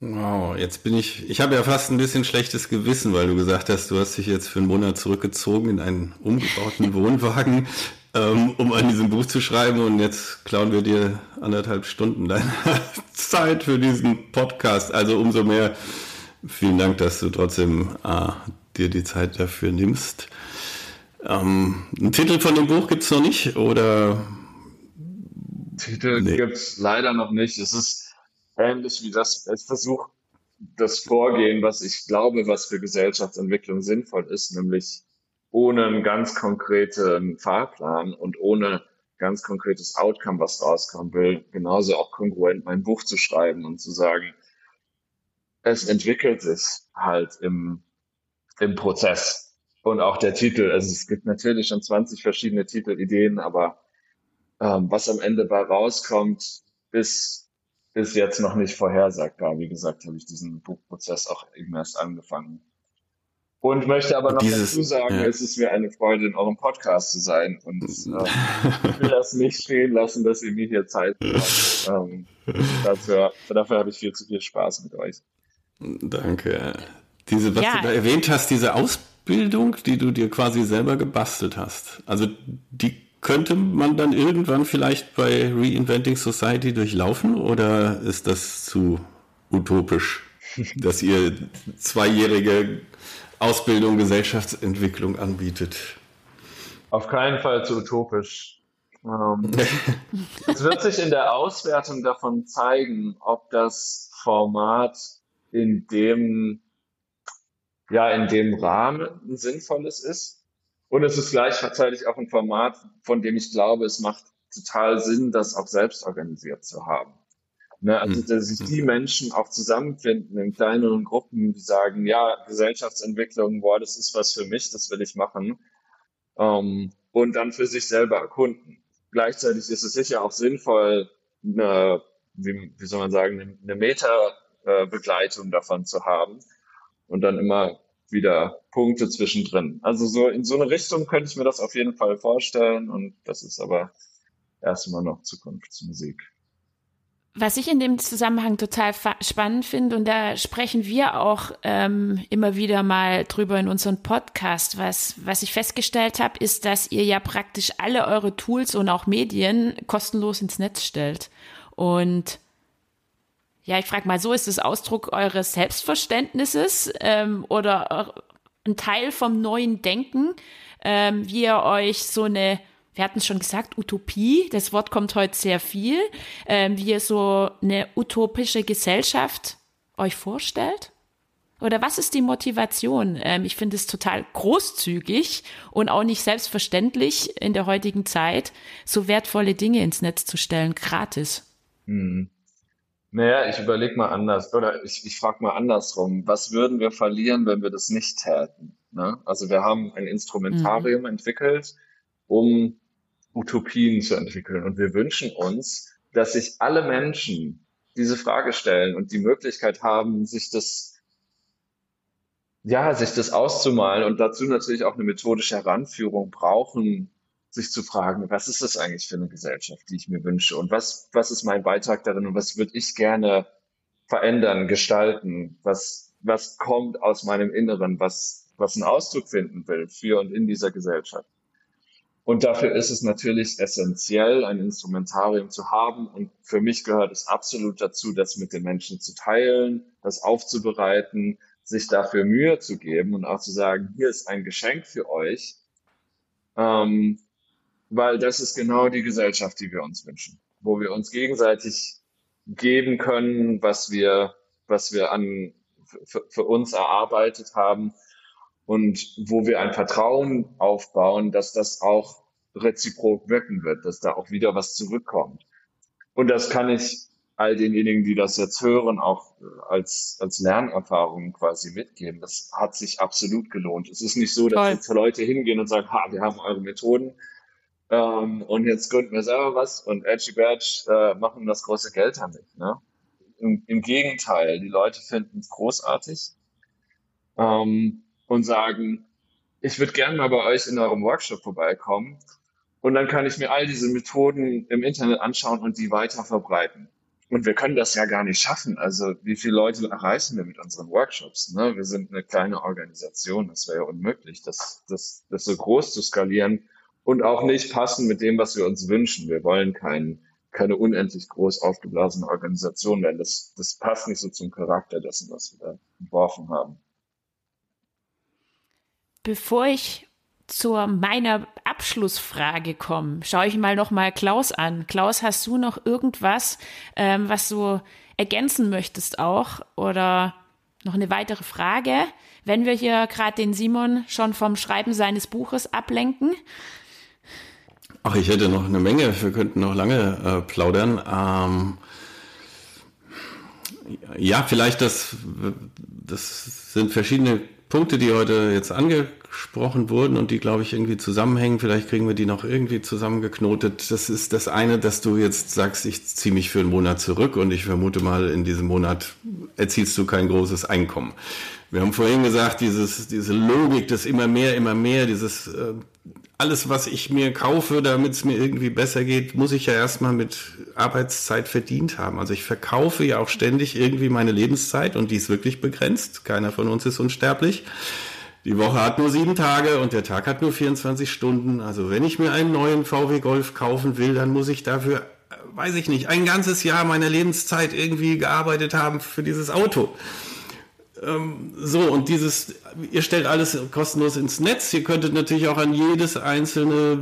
Wow, jetzt bin ich, ich habe ja fast ein bisschen schlechtes Gewissen, weil du gesagt hast, du hast dich jetzt für einen Monat zurückgezogen in einen umgebauten Wohnwagen ähm, um an diesem Buch zu schreiben. Und jetzt klauen wir dir anderthalb Stunden deiner Zeit für diesen Podcast. Also umso mehr vielen Dank, dass du trotzdem äh, dir die Zeit dafür nimmst. Ähm, einen Titel von dem Buch gibt es noch nicht, oder? Titel nee. gibt es leider noch nicht. Es ist ähnlich wie das, ich versuche das Vorgehen, was ich glaube, was für Gesellschaftsentwicklung sinnvoll ist, nämlich ohne einen ganz konkreten Fahrplan und ohne ganz konkretes Outcome, was rauskommen will, genauso auch kongruent mein Buch zu schreiben und zu sagen, es entwickelt sich halt im, im Prozess. Und auch der Titel, also es gibt natürlich schon 20 verschiedene Titelideen, aber ähm, was am Ende bei rauskommt, ist, ist jetzt noch nicht vorhersagbar. Wie gesagt, habe ich diesen Buchprozess auch eben erst angefangen. Und möchte aber noch Dieses, dazu sagen, ja. es ist mir eine Freude, in eurem Podcast zu sein. Und äh, ich will das nicht stehen lassen, dass ihr mir hier Zeit habt. Ähm, dafür, dafür habe ich viel zu viel Spaß mit euch. Danke. Diese, was ja. du da erwähnt hast, diese Ausbildung, die du dir quasi selber gebastelt hast. Also die könnte man dann irgendwann vielleicht bei Reinventing Society durchlaufen oder ist das zu utopisch, dass ihr zweijährige Ausbildung, Gesellschaftsentwicklung anbietet. Auf keinen Fall zu utopisch. Ähm, es wird sich in der Auswertung davon zeigen, ob das Format in dem, ja, in dem Rahmen ein sinnvolles ist. Und es ist gleichzeitig auch ein Format, von dem ich glaube, es macht total Sinn, das auch selbst organisiert zu haben. Ne, also, hm. dass sich die Menschen auch zusammenfinden in kleineren Gruppen, die sagen, ja, Gesellschaftsentwicklung, boah, das ist was für mich, das will ich machen. Ähm, und dann für sich selber erkunden. Gleichzeitig ist es sicher auch sinnvoll, eine, wie, wie soll man sagen, eine Meta-Begleitung davon zu haben und dann immer wieder Punkte zwischendrin. Also so in so eine Richtung könnte ich mir das auf jeden Fall vorstellen und das ist aber erstmal noch Zukunftsmusik. Was ich in dem Zusammenhang total spannend finde, und da sprechen wir auch ähm, immer wieder mal drüber in unserem Podcast, was, was ich festgestellt habe, ist, dass ihr ja praktisch alle eure Tools und auch Medien kostenlos ins Netz stellt. Und ja, ich frage mal so, ist es Ausdruck eures Selbstverständnisses ähm, oder ein Teil vom neuen Denken, ähm, wie ihr euch so eine wir hatten es schon gesagt, Utopie, das Wort kommt heute sehr viel, ähm, wie ihr so eine utopische Gesellschaft euch vorstellt? Oder was ist die Motivation? Ähm, ich finde es total großzügig und auch nicht selbstverständlich in der heutigen Zeit, so wertvolle Dinge ins Netz zu stellen, gratis. Hm. Naja, ich überlege mal anders, oder ich, ich frage mal andersrum. Was würden wir verlieren, wenn wir das nicht täten? Ne? Also wir haben ein Instrumentarium mhm. entwickelt, um Utopien zu entwickeln. Und wir wünschen uns, dass sich alle Menschen diese Frage stellen und die Möglichkeit haben, sich das, ja, sich das auszumalen und dazu natürlich auch eine methodische Heranführung brauchen, sich zu fragen, was ist das eigentlich für eine Gesellschaft, die ich mir wünsche und was, was ist mein Beitrag darin und was würde ich gerne verändern, gestalten, was, was kommt aus meinem Inneren, was, was einen Ausdruck finden will für und in dieser Gesellschaft. Und dafür ist es natürlich essentiell, ein Instrumentarium zu haben. Und für mich gehört es absolut dazu, das mit den Menschen zu teilen, das aufzubereiten, sich dafür Mühe zu geben und auch zu sagen, hier ist ein Geschenk für euch, ähm, weil das ist genau die Gesellschaft, die wir uns wünschen, wo wir uns gegenseitig geben können, was wir, was wir an, für, für uns erarbeitet haben und wo wir ein Vertrauen aufbauen, dass das auch reziprok wirken wird, dass da auch wieder was zurückkommt. Und das kann ich all denjenigen, die das jetzt hören, auch als, als Lernerfahrung quasi mitgeben. Das hat sich absolut gelohnt. Es ist nicht so, dass Toll. jetzt Leute hingehen und sagen, ha, wir haben eure Methoden ähm, und jetzt gründen wir selber was und Edgy Badge äh, machen das große Geld damit. Ne? Im, Im Gegenteil, die Leute finden es großartig ähm, und sagen, ich würde gerne mal bei euch in eurem Workshop vorbeikommen und dann kann ich mir all diese Methoden im Internet anschauen und die weiter verbreiten. Und wir können das ja gar nicht schaffen. Also wie viele Leute erreichen wir mit unseren Workshops? Ne? Wir sind eine kleine Organisation. Das wäre ja unmöglich, das, das, das so groß zu skalieren und auch nicht passen mit dem, was wir uns wünschen. Wir wollen kein, keine unendlich groß aufgeblasene Organisation werden. Das, das passt nicht so zum Charakter dessen, was wir da entworfen haben. Bevor ich zu meiner Abschlussfrage komme, schaue ich mal noch mal Klaus an. Klaus, hast du noch irgendwas, ähm, was du ergänzen möchtest auch oder noch eine weitere Frage, wenn wir hier gerade den Simon schon vom Schreiben seines Buches ablenken? Ach, ich hätte noch eine Menge. Wir könnten noch lange äh, plaudern. Ähm, ja, vielleicht das, das sind verschiedene Punkte, die heute jetzt angesprochen wurden und die, glaube ich, irgendwie zusammenhängen. Vielleicht kriegen wir die noch irgendwie zusammengeknotet. Das ist das eine, dass du jetzt sagst, ich ziehe mich für einen Monat zurück und ich vermute mal, in diesem Monat erzielst du kein großes Einkommen. Wir haben vorhin gesagt, dieses, diese Logik, das immer mehr, immer mehr, dieses äh, alles, was ich mir kaufe, damit es mir irgendwie besser geht, muss ich ja erstmal mit Arbeitszeit verdient haben. Also ich verkaufe ja auch ständig irgendwie meine Lebenszeit und die ist wirklich begrenzt. Keiner von uns ist unsterblich. Die Woche hat nur sieben Tage und der Tag hat nur 24 Stunden. Also wenn ich mir einen neuen VW Golf kaufen will, dann muss ich dafür, weiß ich nicht, ein ganzes Jahr meiner Lebenszeit irgendwie gearbeitet haben für dieses Auto. Ähm, so, und dieses, ihr stellt alles kostenlos ins Netz. Ihr könntet natürlich auch an jedes einzelne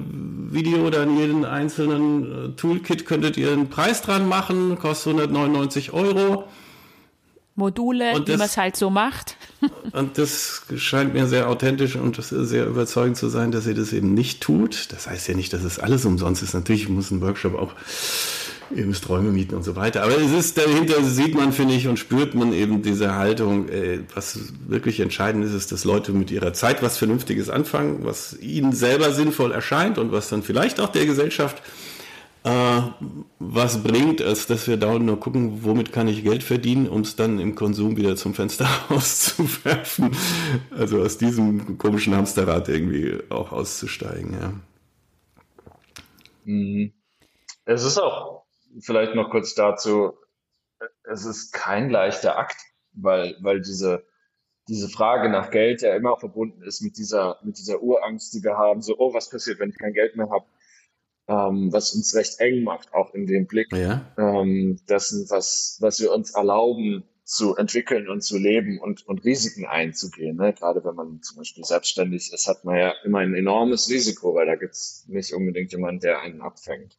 Video oder an jeden einzelnen äh, Toolkit könntet ihr einen Preis dran machen, kostet 199 Euro. Module, Und wie man es halt so macht. Und das scheint mir sehr authentisch und sehr überzeugend zu sein, dass ihr das eben nicht tut. Das heißt ja nicht, dass es alles umsonst ist. Natürlich muss ein Workshop auch, ihr müsst Räume mieten und so weiter. Aber es ist dahinter sieht man, finde ich, und spürt man eben diese Haltung. Äh, was wirklich entscheidend ist, ist, dass Leute mit ihrer Zeit was Vernünftiges anfangen, was ihnen selber sinnvoll erscheint und was dann vielleicht auch der Gesellschaft äh, was bringt, als dass wir dauernd nur gucken, womit kann ich Geld verdienen, um es dann im Konsum wieder zum Fenster auszuwerfen. Also aus diesem komischen Hamsterrad irgendwie auch auszusteigen, ja. Mhm. Es ist auch vielleicht noch kurz dazu, es ist kein leichter Akt, weil, weil diese, diese Frage nach Geld ja immer verbunden ist mit dieser, mit dieser Urangst, die wir haben, so, oh, was passiert, wenn ich kein Geld mehr habe, ähm, was uns recht eng macht, auch in dem Blick Ja, ähm, dessen, was, was wir uns erlauben zu entwickeln und zu leben und, und Risiken einzugehen. Ne? Gerade wenn man zum Beispiel selbstständig ist, hat man ja immer ein enormes Risiko, weil da gibt's nicht unbedingt jemanden, der einen abfängt.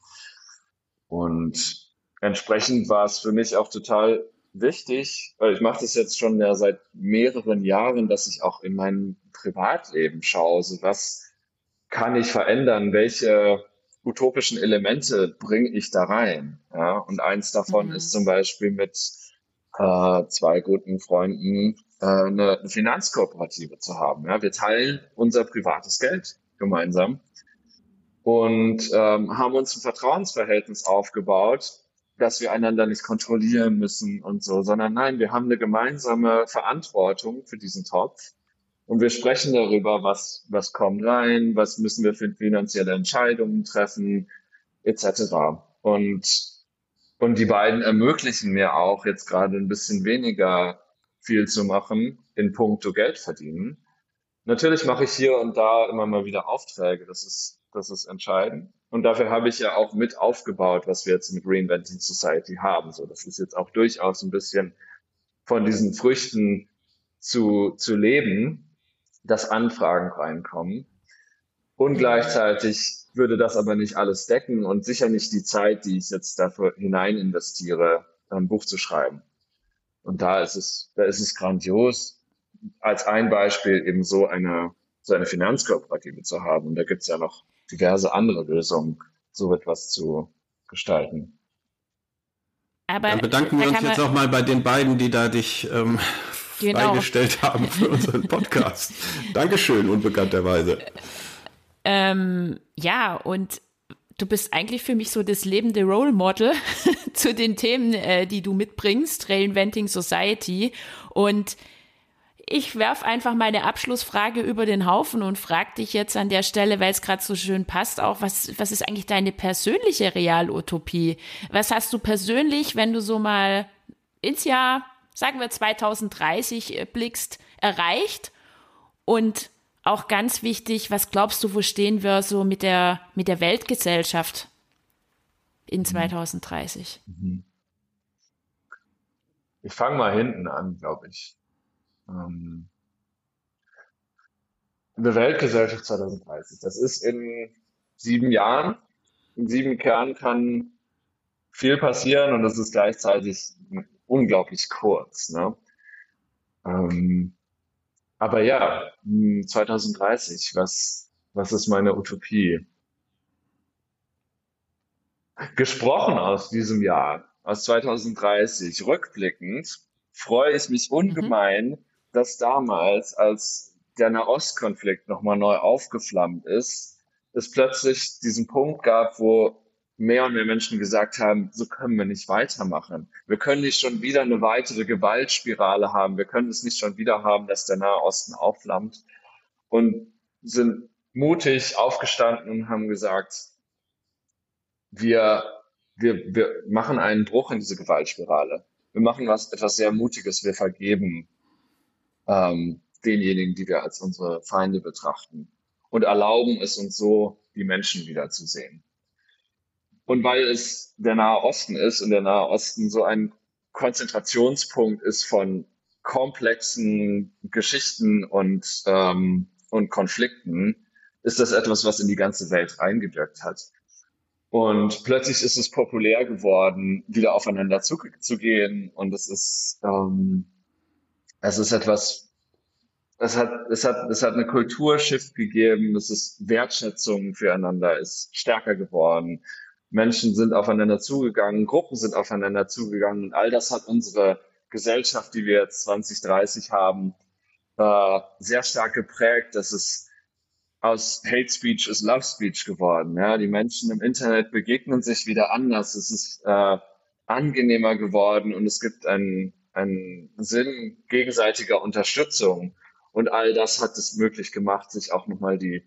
Und entsprechend war es für mich auch total wichtig, weil ich mache das jetzt schon ja seit mehreren Jahren, dass ich auch in meinem Privatleben schaue, so was kann ich verändern, welche utopischen Elemente bringe ich da rein. Ja? Und eins davon Mhm. ist zum Beispiel mit äh, zwei guten Freunden äh, eine, eine Finanzkooperative zu haben. Ja? Wir teilen unser privates Geld gemeinsam und ähm, haben uns ein Vertrauensverhältnis aufgebaut, dass wir einander nicht kontrollieren müssen und so, sondern nein, wir haben eine gemeinsame Verantwortung für diesen Topf und wir sprechen darüber, was, was kommt rein, was müssen wir für finanzielle Entscheidungen treffen, etc. Und, und die beiden ermöglichen mir auch jetzt gerade ein bisschen weniger viel zu machen in puncto Geld verdienen. Natürlich mache ich hier und da immer mal wieder Aufträge, das ist, das ist entscheidend. Und dafür habe ich ja auch mit aufgebaut, was wir jetzt mit Reinventing Society haben. So, das ist jetzt auch durchaus ein bisschen von diesen Früchten zu, zu leben, dass Anfragen reinkommen. Und gleichzeitig würde das aber nicht alles decken und sicher nicht die Zeit, die ich jetzt dafür hinein investiere, ein Buch zu schreiben. Und da ist es, da ist es grandios, als ein Beispiel eben so eine, so eine Finanzkooperative zu haben. Und da gibt es ja noch diverse andere Lösungen, so etwas zu gestalten. Aber dann bedanken wir uns jetzt auch mal bei den beiden, die da dich ähm, Genau. freigestellt haben für unseren Podcast. Dankeschön, unbekannterweise. Ähm, ja, und du bist eigentlich für mich so das lebende Role Model zu den Themen, äh, die du mitbringst, Reinventing Society. Und ich werf einfach meine Abschlussfrage über den Haufen und frag dich jetzt an der Stelle, weil es gerade so schön passt, auch, was, was ist eigentlich deine persönliche Realutopie? Was hast du persönlich, wenn du so mal ins Jahr, sagen wir 2030 äh, blickst, erreicht? Und auch ganz wichtig, was glaubst du, wo stehen wir so mit der, mit der Weltgesellschaft in 2030? Ich fange mal hinten an, glaube ich. Ähm, eine Weltgesellschaft 2030. Das ist in sieben Jahren. In sieben Jahren kann viel passieren und das ist gleichzeitig unglaublich kurz. Ne? Ähm, aber ja, mh, 2030, was, was ist meine Utopie? Gesprochen aus diesem Jahr, aus 2030, rückblickend, freue ich mich ungemein, dass damals, als der Nahostkonflikt nochmal neu aufgeflammt ist, es plötzlich diesen Punkt gab, wo mehr und mehr Menschen gesagt haben, so können wir nicht weitermachen. Wir können nicht schon wieder eine weitere Gewaltspirale haben. Wir können es nicht schon wieder haben, dass der Nahe Osten aufflammt. Und sind mutig aufgestanden und haben gesagt, wir, wir, wir machen einen Bruch in diese Gewaltspirale. Wir machen was, etwas sehr Mutiges. Wir vergeben ähm, denjenigen, die wir als unsere Feinde betrachten und erlauben es uns so, die Menschen wiederzusehen. Und weil es der Nahe Osten ist und der Nahe Osten so ein Konzentrationspunkt ist von komplexen Geschichten und, ähm, und Konflikten, ist das etwas, was in die ganze Welt reingewirkt hat. Und plötzlich ist es populär geworden, wieder aufeinander zuzugehen. Und es ist, ähm, es ist etwas, es hat, es hat, es hat eine Kulturschiff gegeben. Es ist Wertschätzung füreinander ist stärker geworden. Menschen sind aufeinander zugegangen, Gruppen sind aufeinander zugegangen. Und all das hat unsere Gesellschaft, die wir jetzt 2030 haben, äh, sehr stark geprägt. Das ist aus Hate Speech ist Love Speech geworden. Ja, die Menschen im Internet begegnen sich wieder anders. Es ist äh, angenehmer geworden und es gibt einen, einen Sinn gegenseitiger Unterstützung. Und all das hat es möglich gemacht, sich auch nochmal die,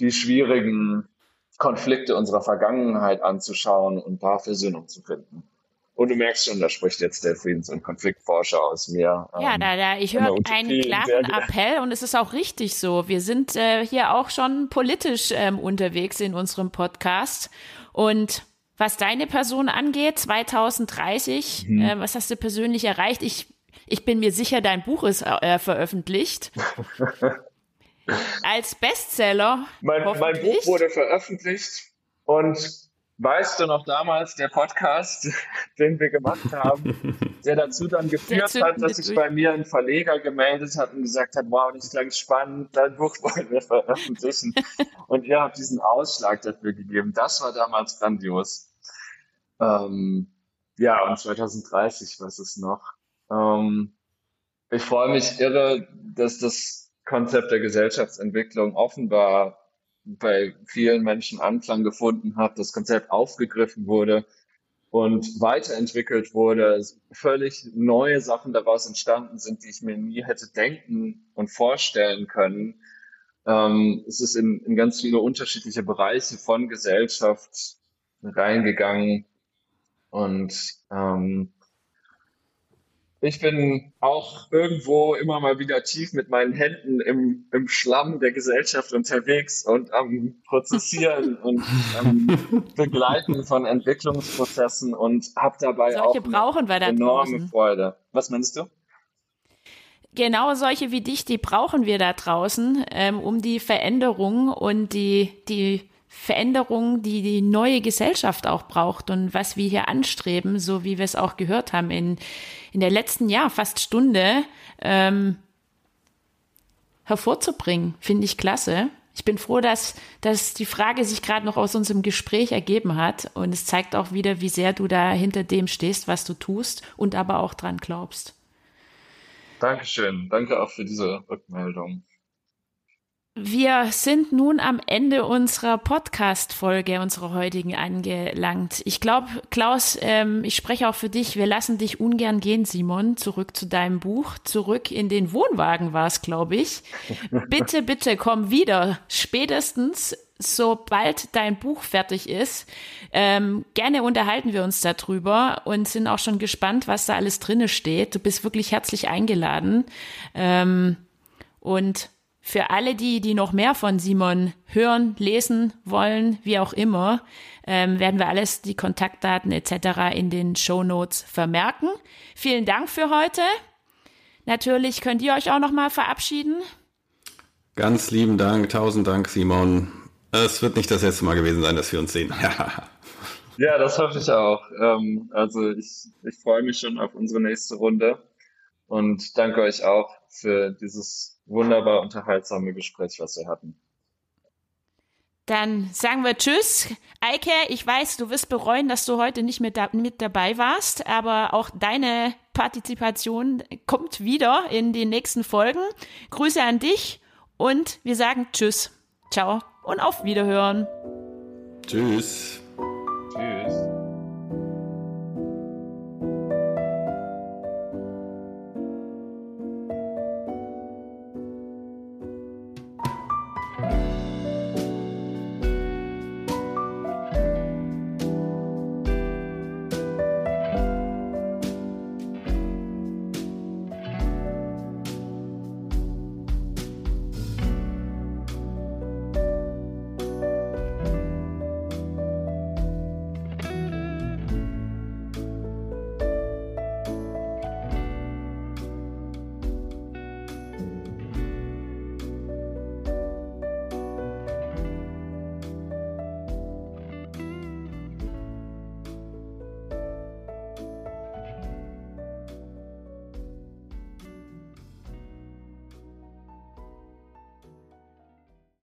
die schwierigen Konflikte unserer Vergangenheit anzuschauen und da Versöhnung zu finden. Und du merkst schon, da spricht jetzt der Friedens- und Konfliktforscher aus mir. Ja, ähm, da, da, ich höre einen klaren Appell und es ist auch richtig so. Wir sind äh, hier auch schon politisch ähm, unterwegs in unserem Podcast. Und was deine Person angeht, 2030, mhm. äh, was hast du persönlich erreicht? Ich, ich bin mir sicher, dein Buch ist äh, veröffentlicht. Als Bestseller. Mein, mein Buch wurde veröffentlicht und Weißt du noch damals der Podcast, den wir gemacht haben, der dazu dann geführt hat, dass sich bei mir ein Verleger gemeldet hat und gesagt hat, wow, das klang spannend, dein Buch wollen wir veröffentlichen. und ihr habt diesen Ausschlag dafür gegeben. Das war damals grandios. Ähm, ja, und 2030, was ist noch? Ähm, ich freue mich irre, dass das Konzept der Gesellschaftsentwicklung offenbar bei vielen Menschen Anklang gefunden hat, das Konzept aufgegriffen wurde und weiterentwickelt wurde, völlig neue Sachen daraus entstanden sind, die ich mir nie hätte denken und vorstellen können. Ähm, es ist in, in ganz viele unterschiedliche Bereiche von Gesellschaft reingegangen und ähm, ich bin auch irgendwo immer mal wieder tief mit meinen Händen im, im Schlamm der Gesellschaft unterwegs und am Prozessieren und am Begleiten von Entwicklungsprozessen und habe dabei solche auch da enorme draußen. Freude. Was meinst du? Genau solche wie dich, die brauchen wir da draußen, ähm, um die Veränderung und die, die Veränderung, die die neue Gesellschaft auch braucht und was wir hier anstreben, so wie wir es auch gehört haben in, in der letzten Jahr fast Stunde ähm, hervorzubringen, finde ich klasse. Ich bin froh, dass, dass die Frage sich gerade noch aus unserem Gespräch ergeben hat und es zeigt auch wieder, wie sehr du da hinter dem stehst, was du tust und aber auch dran glaubst. Dankeschön. Danke auch für diese Rückmeldung. Wir sind nun am Ende unserer Podcast-Folge, unserer heutigen angelangt. Ich glaube, Klaus, ähm, ich spreche auch für dich. Wir lassen dich ungern gehen, Simon. Zurück zu deinem Buch. Zurück in den Wohnwagen war es, glaube ich. Bitte, bitte komm wieder. Spätestens, sobald dein Buch fertig ist. Ähm, gerne unterhalten wir uns darüber und sind auch schon gespannt, was da alles drinne steht. Du bist wirklich herzlich eingeladen. Ähm, und für alle die, die noch mehr von Simon hören, lesen wollen, wie auch immer, ähm, werden wir alles, die Kontaktdaten etc. in den Show Notes vermerken. Vielen Dank für heute. Natürlich könnt ihr euch auch noch mal verabschieden. Ganz lieben Dank, tausend Dank, Simon. Es wird nicht das letzte Mal gewesen sein, dass wir uns sehen. ja, das hoffe ich auch. Ähm, also ich, ich freue mich schon auf unsere nächste Runde und danke euch auch für dieses wunderbar unterhaltsame Gespräch, was wir hatten. Dann sagen wir Tschüss. Eike, ich weiß, du wirst bereuen, dass du heute nicht mit, da, mit dabei warst, aber auch deine Partizipation kommt wieder in den nächsten Folgen. Grüße an dich und wir sagen Tschüss. Ciao und auf Wiederhören. Tschüss. Tschüss.